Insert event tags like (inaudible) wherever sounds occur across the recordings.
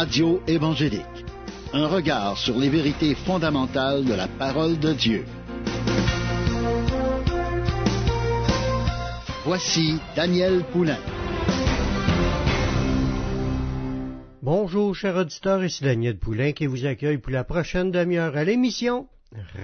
Radio évangélique. Un regard sur les vérités fondamentales de la parole de Dieu. Voici Daniel Poulain. Bonjour, chers auditeurs, ici Daniel Poulain qui vous accueille pour la prochaine demi-heure à l'émission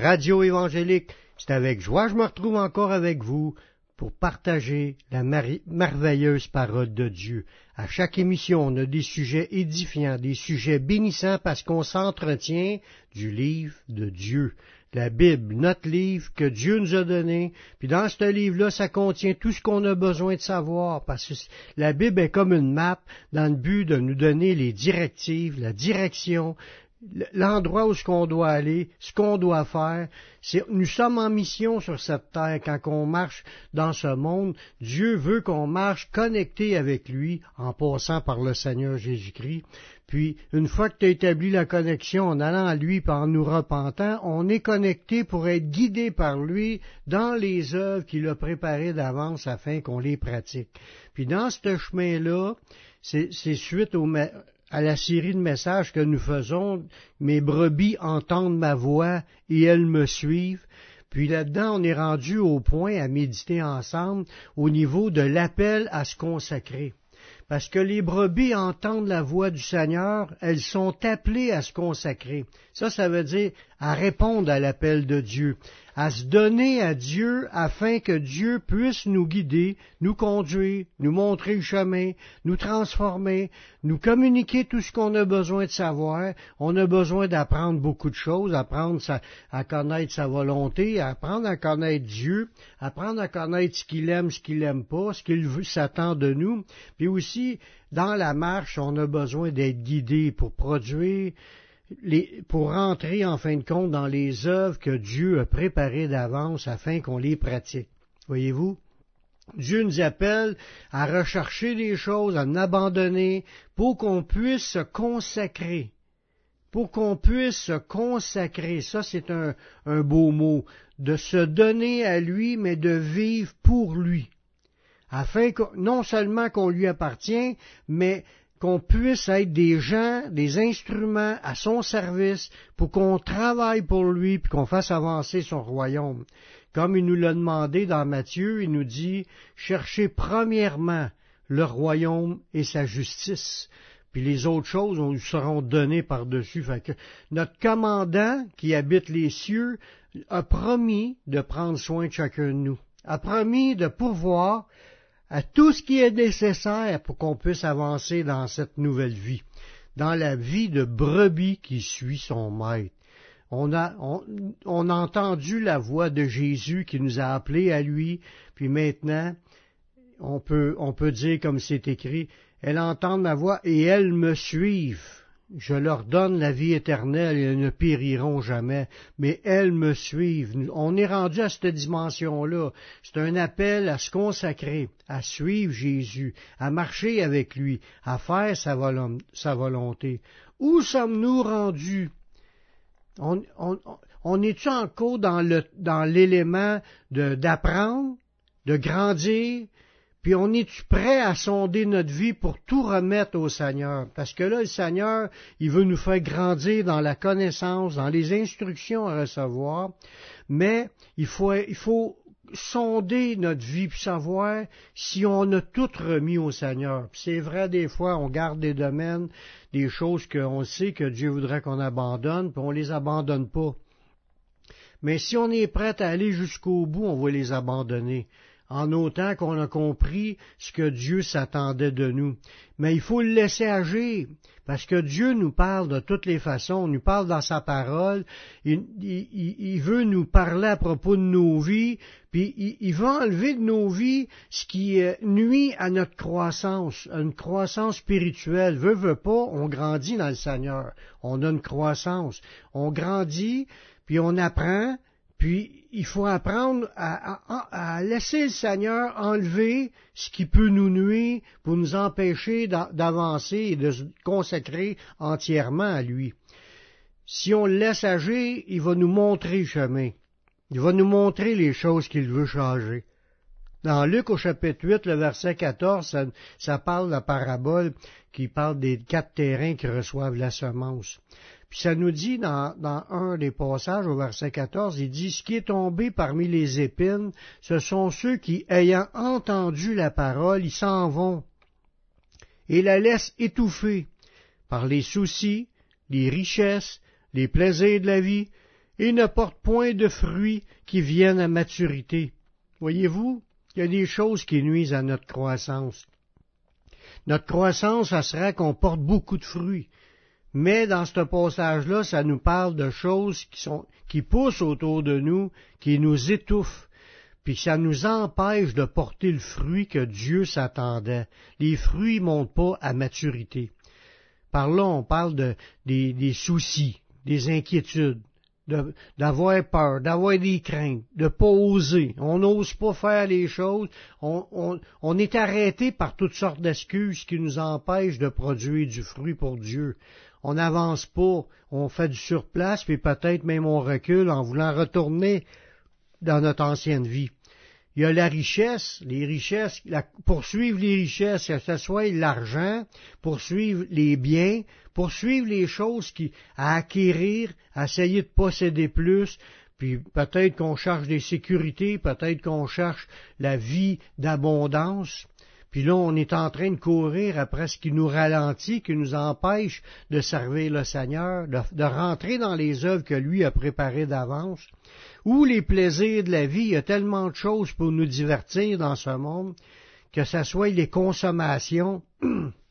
Radio évangélique. C'est avec joie que je me retrouve encore avec vous pour partager la merveilleuse parole de Dieu. À chaque émission, on a des sujets édifiants, des sujets bénissants parce qu'on s'entretient du livre de Dieu. La Bible, notre livre que Dieu nous a donné. Puis dans ce livre-là, ça contient tout ce qu'on a besoin de savoir parce que la Bible est comme une map dans le but de nous donner les directives, la direction, l'endroit où ce qu'on doit aller, ce qu'on doit faire. Nous sommes en mission sur cette terre quand on marche dans ce monde. Dieu veut qu'on marche connecté avec lui en passant par le Seigneur Jésus-Christ. Puis, une fois que tu as établi la connexion en allant à lui par nous repentant, on est connecté pour être guidé par lui dans les œuvres qu'il a préparées d'avance afin qu'on les pratique. Puis dans ce chemin-là, c'est suite au, à la série de messages que nous faisons, mes brebis entendent ma voix et elles me suivent. Puis là-dedans, on est rendu au point à méditer ensemble au niveau de l'appel à se consacrer. Parce que les brebis entendent la voix du Seigneur, elles sont appelées à se consacrer. Ça, ça veut dire à répondre à l'appel de Dieu à se donner à Dieu afin que Dieu puisse nous guider, nous conduire, nous montrer le chemin, nous transformer, nous communiquer tout ce qu'on a besoin de savoir. On a besoin d'apprendre beaucoup de choses, apprendre à connaître sa volonté, apprendre à connaître Dieu, apprendre à connaître ce qu'il aime, ce qu'il n'aime pas, ce qu'il s'attend de nous. Puis aussi, dans la marche, on a besoin d'être guidé pour produire pour rentrer en fin de compte dans les œuvres que Dieu a préparées d'avance afin qu'on les pratique. Voyez-vous? Dieu nous appelle à rechercher des choses, à en abandonner, pour qu'on puisse se consacrer. Pour qu'on puisse se consacrer. Ça, c'est un, un beau mot. De se donner à lui, mais de vivre pour lui. Afin que, non seulement qu'on lui appartient, mais qu'on puisse être des gens, des instruments à son service pour qu'on travaille pour lui puis qu'on fasse avancer son royaume. Comme il nous l'a demandé dans Matthieu, il nous dit cherchez premièrement le royaume et sa justice. Puis les autres choses nous seront données par-dessus. notre commandant qui habite les cieux a promis de prendre soin de chacun de nous, a promis de pourvoir à tout ce qui est nécessaire pour qu'on puisse avancer dans cette nouvelle vie, dans la vie de brebis qui suit son maître. On a, on, a entendu la voix de Jésus qui nous a appelés à lui, puis maintenant, on peut, on peut dire comme c'est écrit, elles entendent ma voix et elles me suivent je leur donne la vie éternelle et elles ne périront jamais, mais elles me suivent. On est rendu à cette dimension-là. C'est un appel à se consacrer, à suivre Jésus, à marcher avec lui, à faire sa, volonté. Où sommes-nous rendus? On, on, est-tu encore dans l'élément d'apprendre, de grandir, puis on est prêt à sonder notre vie pour tout remettre au Seigneur? Parce que là, le Seigneur, il veut nous faire grandir dans la connaissance, dans les instructions à recevoir, mais il faut, il faut sonder notre vie pour savoir si on a tout remis au Seigneur. C'est vrai, des fois, on garde des domaines, des choses qu'on sait que Dieu voudrait qu'on abandonne, puis on les abandonne pas. Mais si on est prêt à aller jusqu'au bout, on va les abandonner en autant qu'on a compris ce que Dieu s'attendait de nous. Mais il faut le laisser agir, parce que Dieu nous parle de toutes les façons, il nous parle dans sa parole, il, veut nous parler à propos de nos vies, puis il, il, veut enlever de nos vies ce qui euh, nuit à notre croissance, à une croissance spirituelle. Veut, veut pas, on grandit dans le Seigneur, on a une croissance, on grandit, puis on apprend, puis, il faut apprendre à, laisser le Seigneur enlever ce qui peut nous nuire pour nous empêcher d'avancer et de se consacrer entièrement à lui. Si on le laisse agir, il va nous montrer le chemin. Il va nous montrer les choses qu'il veut changer. Dans Luc au chapitre 8, le verset 14, ça, ça parle de la parabole qui parle des quatre terrains qui reçoivent la semence. Puis ça nous dit dans, un des passages au verset 14, il dit, Ce qui est tombé parmi les épines, ce sont ceux qui, ayant entendu la parole, ils s'en vont et la laissent étouffer par les soucis, les richesses, les plaisirs de la vie, et ne portent point de fruits qui viennent à maturité. Voyez-vous, il y a des choses qui nuisent à notre croissance. Notre croissance, ça serait qu'on porte beaucoup de fruits. Mais dans ce passage-là, ça nous parle de choses qui, poussent autour de nous, qui nous étouffent, puis ça nous empêche de porter le fruit que Dieu s'attendait. Les fruits montent pas à maturité. Par là, on parle de, des soucis, des inquiétudes, d'avoir peur, d'avoir des craintes, de pas oser. On n'ose pas faire les choses. On est arrêté par toutes sortes d'excuses qui nous empêchent de produire du fruit pour Dieu. On n'avance pas, on fait du surplace, puis peut-être même on recule en voulant retourner dans notre ancienne vie. Il y a la richesse, les richesses, poursuivre les richesses, que ce soit l'argent, poursuivre les biens, poursuivre les choses qui, à acquérir, essayer de posséder plus, puis peut-être qu'on cherche des sécurités, peut-être qu'on cherche la vie d'abondance. Puis là, on est en train de courir après ce qui nous ralentit, qui nous empêche de servir le Seigneur, de, rentrer dans les œuvres que lui a préparées d'avance. Ou les plaisirs de la vie, il y a tellement de choses pour nous divertir dans ce monde, que ce soit les consommations (clears throat)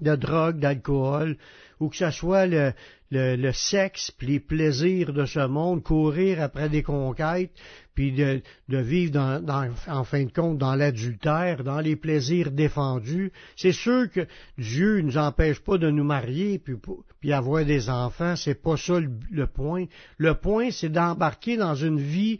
de drogue, d'alcool, ou que ce soit le, le, sexe, puis les plaisirs de ce monde, courir après des conquêtes, puis de, de vivre dans, en fin de compte dans l'adultère, dans les plaisirs défendus. C'est sûr que Dieu ne nous empêche pas de nous marier puis, puis avoir des enfants, c'est pas ça le point. Le point, c'est d'embarquer dans une vie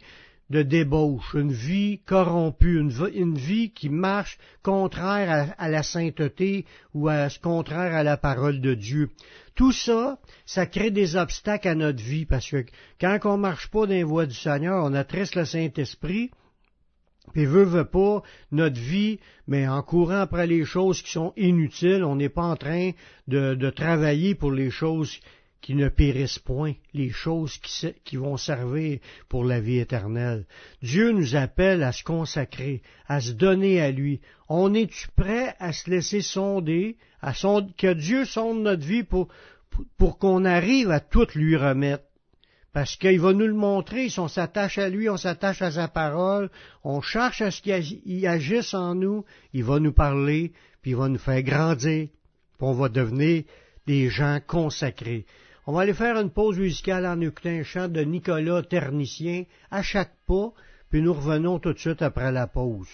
de débauche, une vie corrompue, une, vie qui marche contraire à, la sainteté ou à, contraire à la parole de Dieu. Tout ça, ça crée des obstacles à notre vie parce que quand on marche pas dans les voies du Seigneur, on attriste le Saint-Esprit, puis veut, veut pas, notre vie, mais en courant après les choses qui sont inutiles, on n'est pas en train de travailler pour les choses qui ne périssent point, les choses qui, vont servir pour la vie éternelle. Dieu nous appelle à se consacrer, à se donner à lui. On est-tu prêt à se laisser sonder, à que Dieu sonde notre vie pour, pour, qu'on arrive à tout lui remettre? Parce qu'il va nous le montrer, si on s'attache à lui, on s'attache à sa parole, on cherche à ce qu'il agisse en nous, il va nous parler, puis il va nous faire grandir, puis on va devenir des gens consacrés. On va aller faire une pause musicale en écoutant chant de Nicolas Ternicien à chaque pas, puis nous revenons tout de suite après la pause.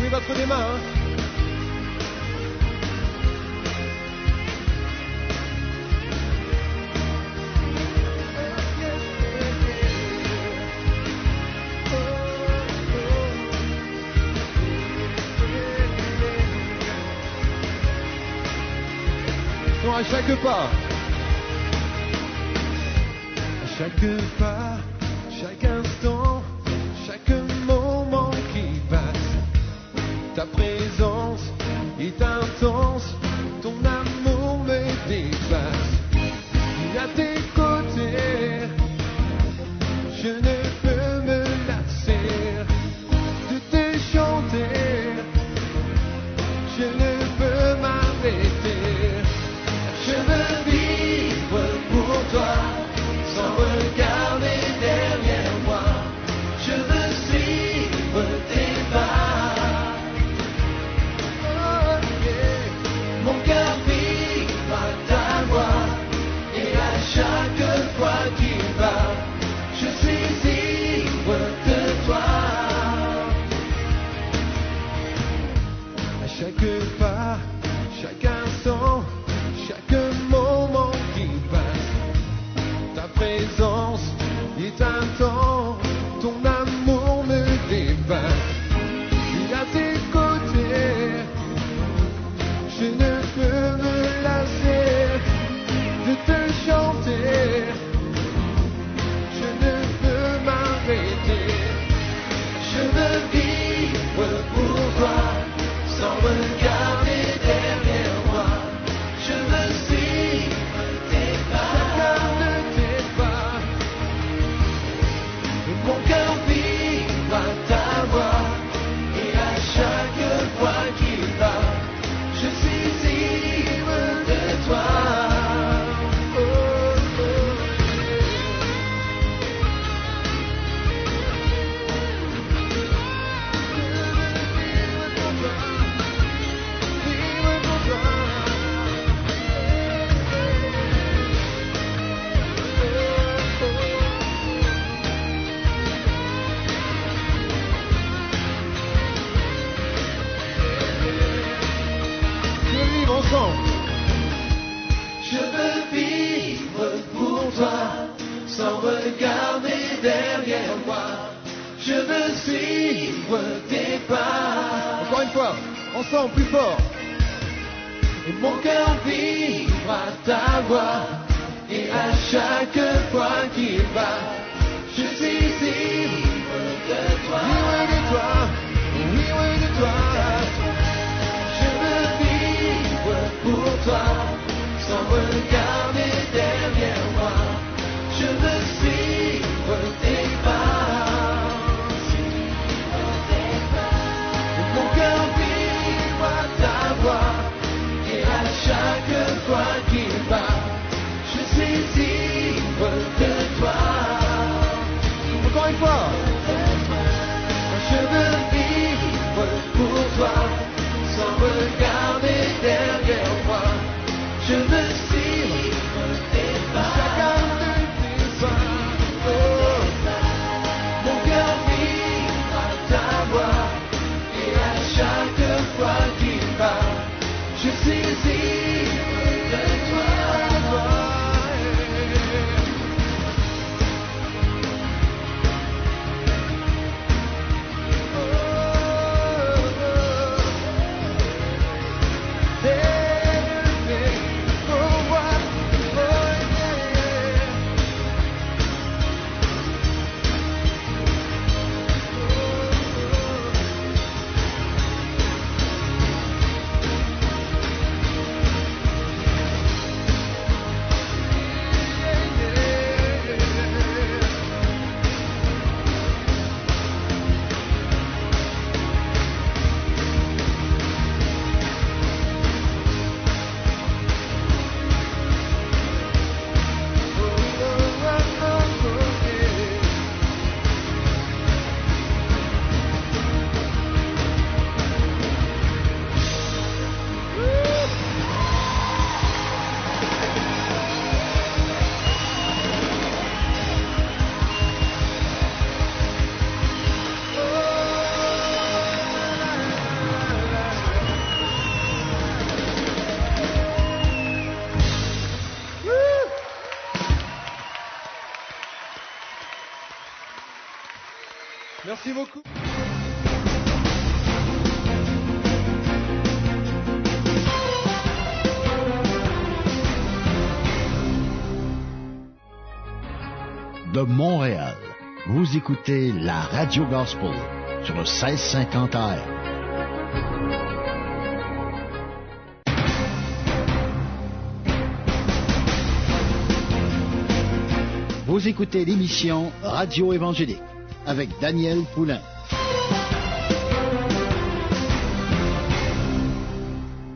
Oui, votre des à chaque pas. À chaque pas, chaque instant, chaque moment qui passe. Ta présence est intense, Je veux suivre tes pas. Encore une fois, ensemble, plus fort. Et mon cœur vivra ta voix. Et à chaque fois qu'il bat, je suis ivre de toi. Oui, oui, de toi. Oui, oui, de toi. Je veux vivre pour toi, sans regarder derrière moi. Je veux suivre Merci beaucoup. De Montréal, vous écoutez la Radio Gospel sur le 1650 AM. Vous écoutez l'émission Radio Évangélique avec Daniel Poulain.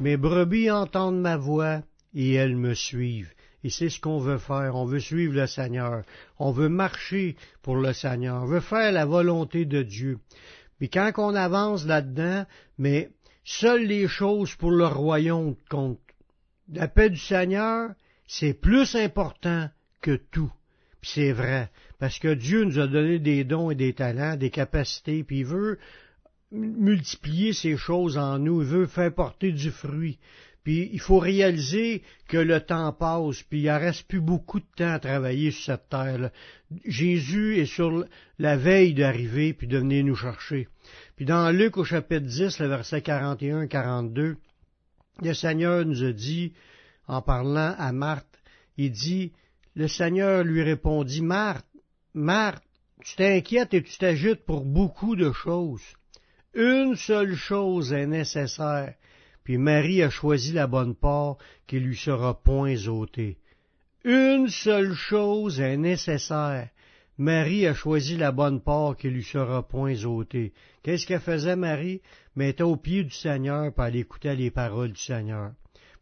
Mes brebis entendent ma voix et elles me suivent. Et c'est ce qu'on veut faire. On veut suivre le Seigneur. On veut marcher pour le Seigneur. On veut faire la volonté de Dieu. Mais quand on avance là-dedans, mais seules les choses pour le royaume comptent. La paix du Seigneur, c'est plus important que tout. Puis c'est vrai. Parce que Dieu nous a donné des dons et des talents, des capacités, puis il veut multiplier ces choses en nous, il veut faire porter du fruit. Puis il faut réaliser que le temps passe, puis il ne reste plus beaucoup de temps à travailler sur cette terre. Jésus est sur la veille d'arriver, puis de venir nous chercher. Puis dans Luc au chapitre 10, le verset 41-42, le Seigneur nous a dit, en parlant à Marthe, il dit, le Seigneur lui répondit, Marthe, Marthe, tu t'inquiètes et tu t'agites pour beaucoup de choses. Une seule chose est nécessaire, puis Marie a choisi la bonne part qui lui sera point ôtée. Une seule chose est nécessaire. Marie a choisi la bonne part qui lui sera point ôtée. Qu'est-ce qu'elle faisait, Marie? Mettait au pied du Seigneur, pour elle écoutait les paroles du Seigneur.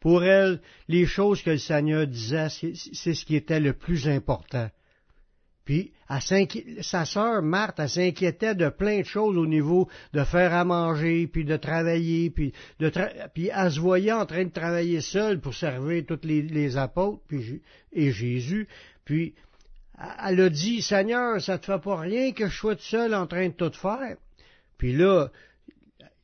Pour elle, les choses que le Seigneur disait, c'est ce qui était le plus important. Puis, sa sœur Marthe, elle s'inquiétait de plein de choses au niveau de faire à manger, puis de travailler, puis, de elle se voyait en train de travailler seule pour servir tous les, apôtres et Jésus. Puis, elle a dit, Seigneur, ça te fait pas rien que je sois seul en train de tout faire. Puis là,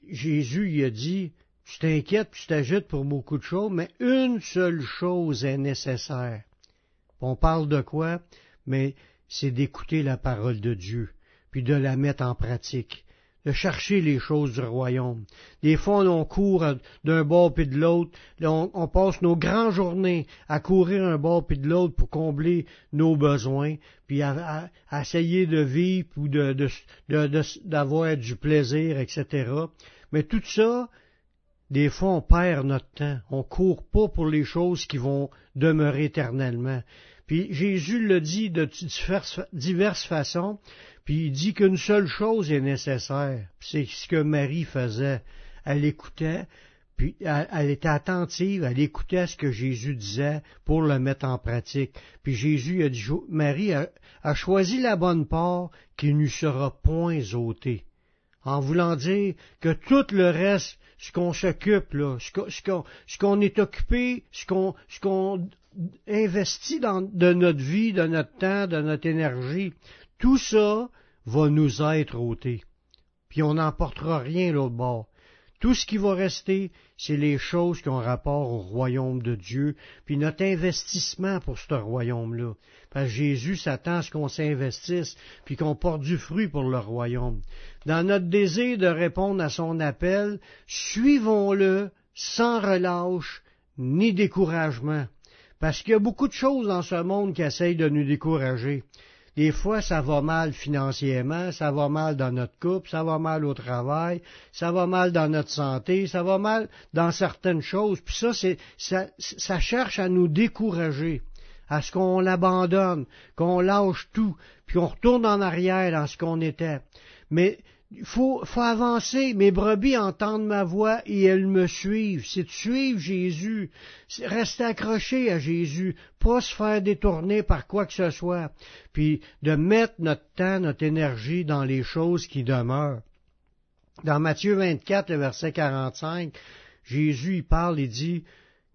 Jésus lui a dit, tu t'inquiètes, tu t'agites pour beaucoup de choses, mais une seule chose est nécessaire. On parle de quoi? Mais c'est d'écouter la parole de Dieu, puis de la mettre en pratique, de chercher les choses du royaume. Des fois, on court d'un bord puis de l'autre, on, passe nos grandes journées à courir un bord puis de l'autre pour combler nos besoins, puis à, essayer de vivre ou d'avoir du plaisir, etc. Mais tout ça, des fois, on perd notre temps. On court pas pour les choses qui vont demeurer éternellement. Puis Jésus le dit de diverses, façons, puis il dit qu'une seule chose est nécessaire. C'est ce que Marie faisait. Elle écoutait, puis elle, était attentive, elle écoutait ce que Jésus disait pour le mettre en pratique. Puis Jésus a dit, Marie a, a choisi la bonne part qui ne sera point ôtée en voulant dire que tout le reste, ce qu'on s'occupe, là, ce qu'on est occupé, ce qu'on investit dans, de notre vie, de notre temps, de notre énergie, tout ça va nous être ôté. Puis on n'emportera rien l'autre bord. Tout ce qui va rester, c'est les choses qui ont rapport au royaume de Dieu, puis notre investissement pour ce royaume-là. Parce que Jésus s'attend à ce qu'on s'investisse, puis qu'on porte du fruit pour le royaume. Dans notre désir de répondre à son appel, suivons-le sans relâche ni découragement. Parce qu'il y a beaucoup de choses dans ce monde qui essayent de nous décourager. Des fois, ça va mal financièrement, ça va mal dans notre couple, ça va mal au travail, ça va mal dans notre santé, ça va mal dans certaines choses. Puis ça, c'est, ça, ça cherche à nous décourager, à ce qu'on l'abandonne, qu'on lâche tout, puis on retourne en arrière dans ce qu'on était. Mais faut, faut, avancer. Mes brebis entendent ma voix et elles me suivent. C'est de suivre Jésus. Rester accroché à Jésus. Pas se faire détourner par quoi que ce soit. Puis de mettre notre temps, notre énergie dans les choses qui demeurent. Dans Matthieu 24, le verset 45, Jésus y parle et dit,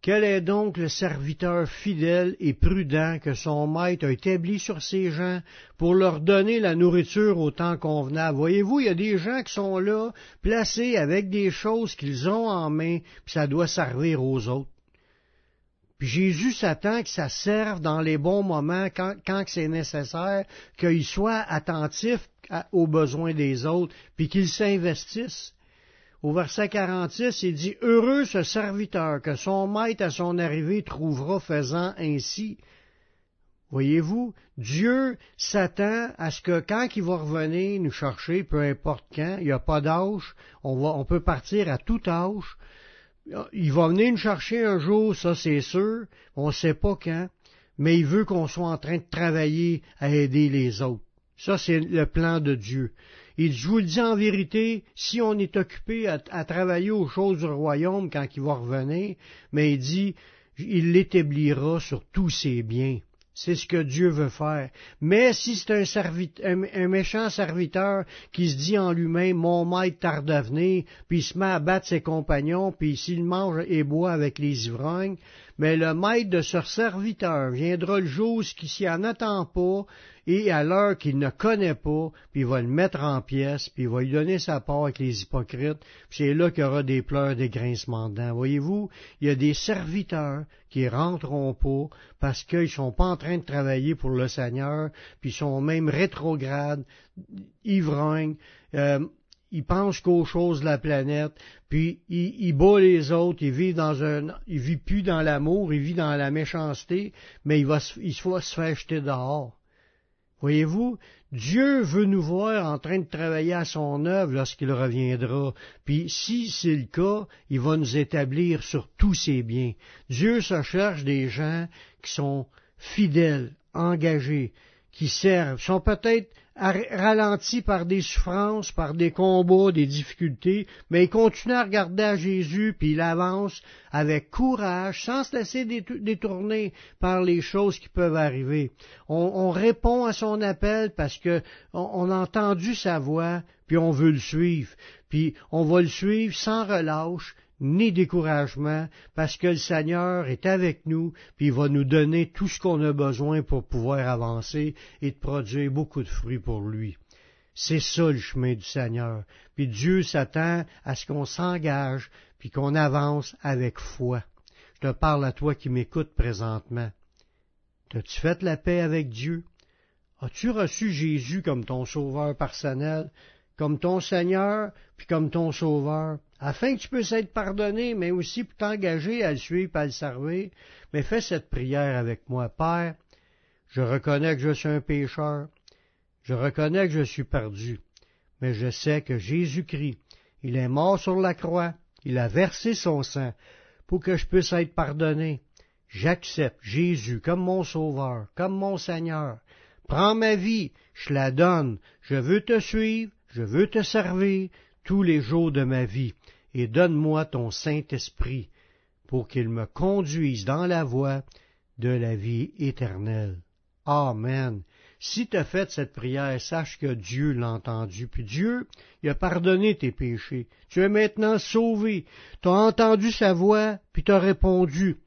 quel est donc le serviteur fidèle et prudent que son maître a établi sur ses gens pour leur donner la nourriture au temps convenable? Voyez-vous, il y a des gens qui sont là, placés avec des choses qu'ils ont en main, puis ça doit servir aux autres. Puis Jésus s'attend que ça serve dans les bons moments, quand, c'est nécessaire, qu'il soit attentif aux besoins des autres, puis qu'il s'investisse au verset 46, il dit Heureux ce serviteur que son maître à son arrivée trouvera faisant ainsi. Voyez-vous, Dieu s'attend à ce que quand il va revenir nous chercher, peu importe quand, il n'y a pas d'âge, on, peut partir à tout âge. Il va venir nous chercher un jour, ça c'est sûr, on ne sait pas quand, mais il veut qu'on soit en train de travailler à aider les autres. Ça, c'est le plan de Dieu. Il je vous le dis en vérité, si on est occupé à, travailler aux choses du royaume quand il va revenir, mais il dit, il l'établira sur tous ses biens. C'est ce que Dieu veut faire. Mais si c'est un, méchant serviteur qui se dit en lui-même, mon maître tarde à venir, puis il se met à battre ses compagnons, puis s'il mange et boit avec les ivrognes, mais le maître de ce serviteur viendra le jour qui s'y en attend pas, et à l'heure qu'il ne connaît pas, puis il va le mettre en pièces, puis il va lui donner sa part avec les hypocrites, puis c'est là qu'il y aura des pleurs, des grincements de Voyez-vous, il y a des serviteurs qui rentreront pas parce qu'ils sont pas en train de travailler pour le Seigneur, puis ils sont même rétrogrades, ivrognes, euh, il pense qu'aux choses de la planète, puis il, bat les autres, il vit dans un, il vit plus dans l'amour, il vit dans la méchanceté, mais il va, il se faire jeter dehors. Voyez-vous, Dieu veut nous voir en train de travailler à son œuvre lorsqu'il reviendra. Puis si c'est le cas, il va nous établir sur tous ses biens. Dieu se cherche des gens qui sont fidèles, engagés, qui servent, sont peut-être ralenti par des souffrances, par des combats, des difficultés, mais il continue à regarder à Jésus, puis il avance avec courage, sans se laisser détourner par les choses qui peuvent arriver. On, répond à son appel parce que on, a entendu sa voix, puis on veut le suivre, puis on va le suivre sans relâche, ni découragement, parce que le Seigneur est avec nous, puis il va nous donner tout ce qu'on a besoin pour pouvoir avancer et de produire beaucoup de fruits pour lui. C'est ça le chemin du Seigneur. Puis Dieu s'attend à ce qu'on s'engage, puis qu'on avance avec foi. Je te parle à toi qui m'écoutes présentement. T'as-tu fait la paix avec Dieu? As-tu reçu Jésus comme ton sauveur personnel, comme ton Seigneur, puis comme ton sauveur, afin que tu puisses être pardonné, mais aussi pour t'engager à le suivre, à le servir? Mais fais cette prière avec moi. Père, je reconnais que je suis un pécheur. Je reconnais que je suis perdu. Mais je sais que Jésus-Christ, il est mort sur la croix. Il a versé son sang pour que je puisse être pardonné. J'accepte Jésus comme mon sauveur, comme mon Seigneur. Prends ma vie, je la donne. Je veux te suivre, je veux te servir tous les jours de ma vie. Et donne-moi ton Saint-Esprit pour qu'il me conduise dans la voie de la vie éternelle. Amen. Si tu as fait cette prière, sache que Dieu l'a entendu. Puis Dieu, il a pardonné tes péchés. Tu es maintenant sauvé. Tu as entendu sa voix, puis tu as répondu.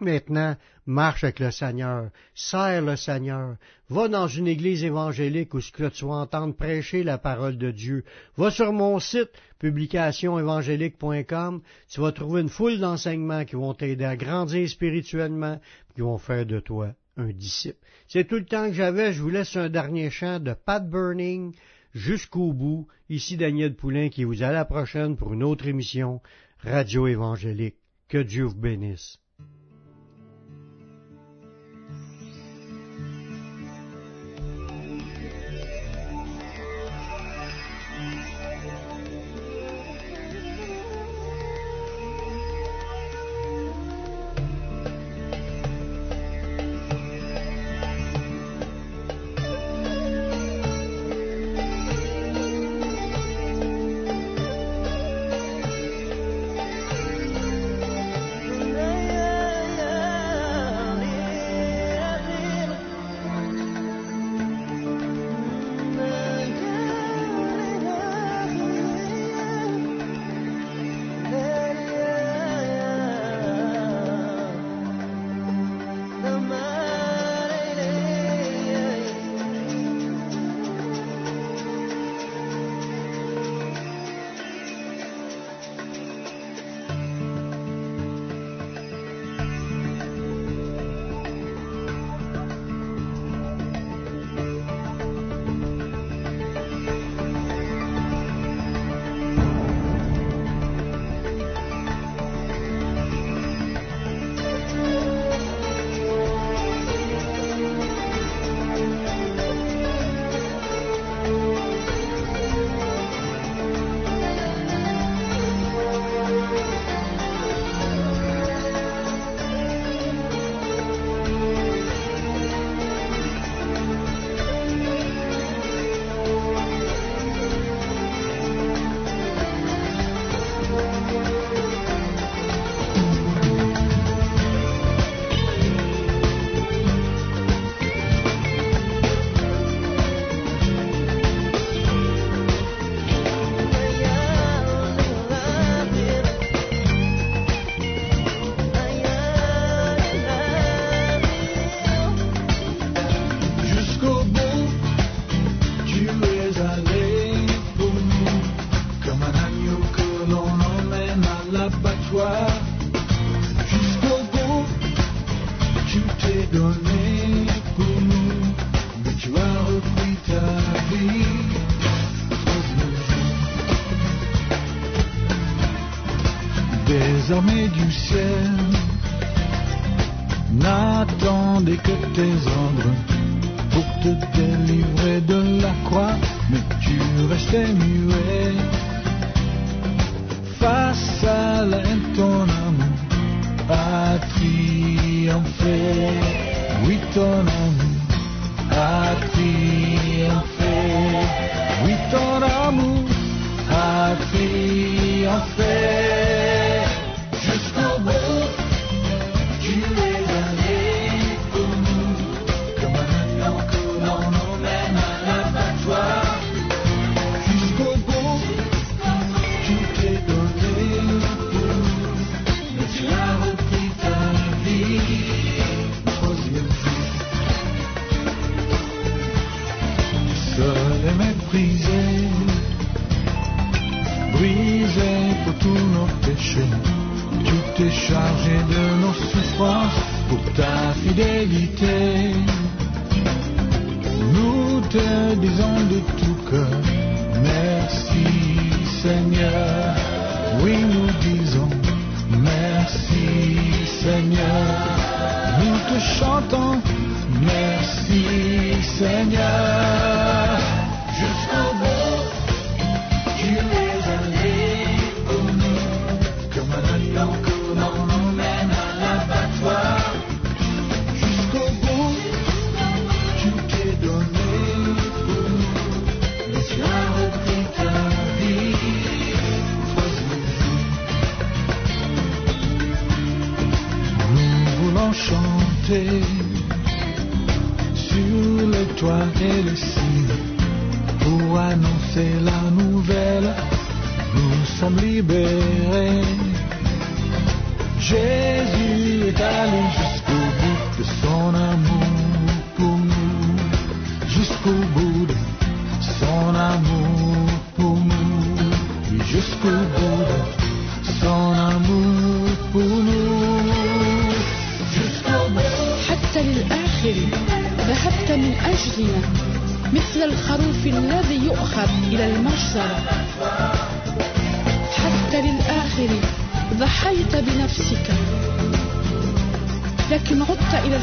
Maintenant, marche avec le Seigneur, serre le Seigneur, va dans une église évangélique où tu vas entendre prêcher la parole de Dieu. Va sur mon site, publicationévangélique.com, tu vas trouver une foule d'enseignements qui vont t'aider à grandir spirituellement, qui vont faire de toi un disciple. C'est tout le temps que j'avais, je vous laisse un dernier chant de Pat Burning jusqu'au bout. Ici Daniel Poulain qui vous à la prochaine pour une autre émission Radio Évangélique. Que Dieu vous bénisse. Tes ordres pour te délivrer de la croix, mais tu restais pour ta fidélité. Nous te disons de tout cœur, merci Seigneur. Oui, nous disons merci Seigneur. Nous te chantons, merci Seigneur. Annoncer la nouvelle. Nous sommes libérés.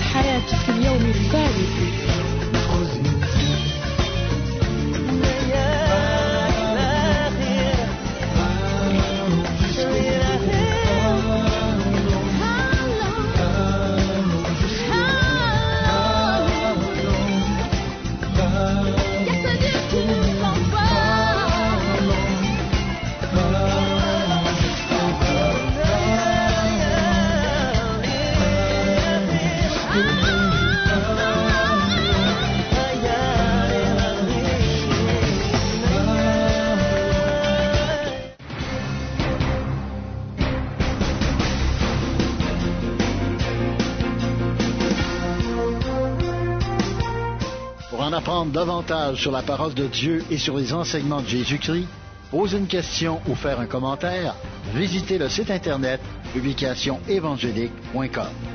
الحياة في اليوم الثالث davantage sur la parole de Dieu et sur les enseignements de Jésus-Christ, poser une question ou faire un commentaire, visitez le site internet publicationévangélique.com.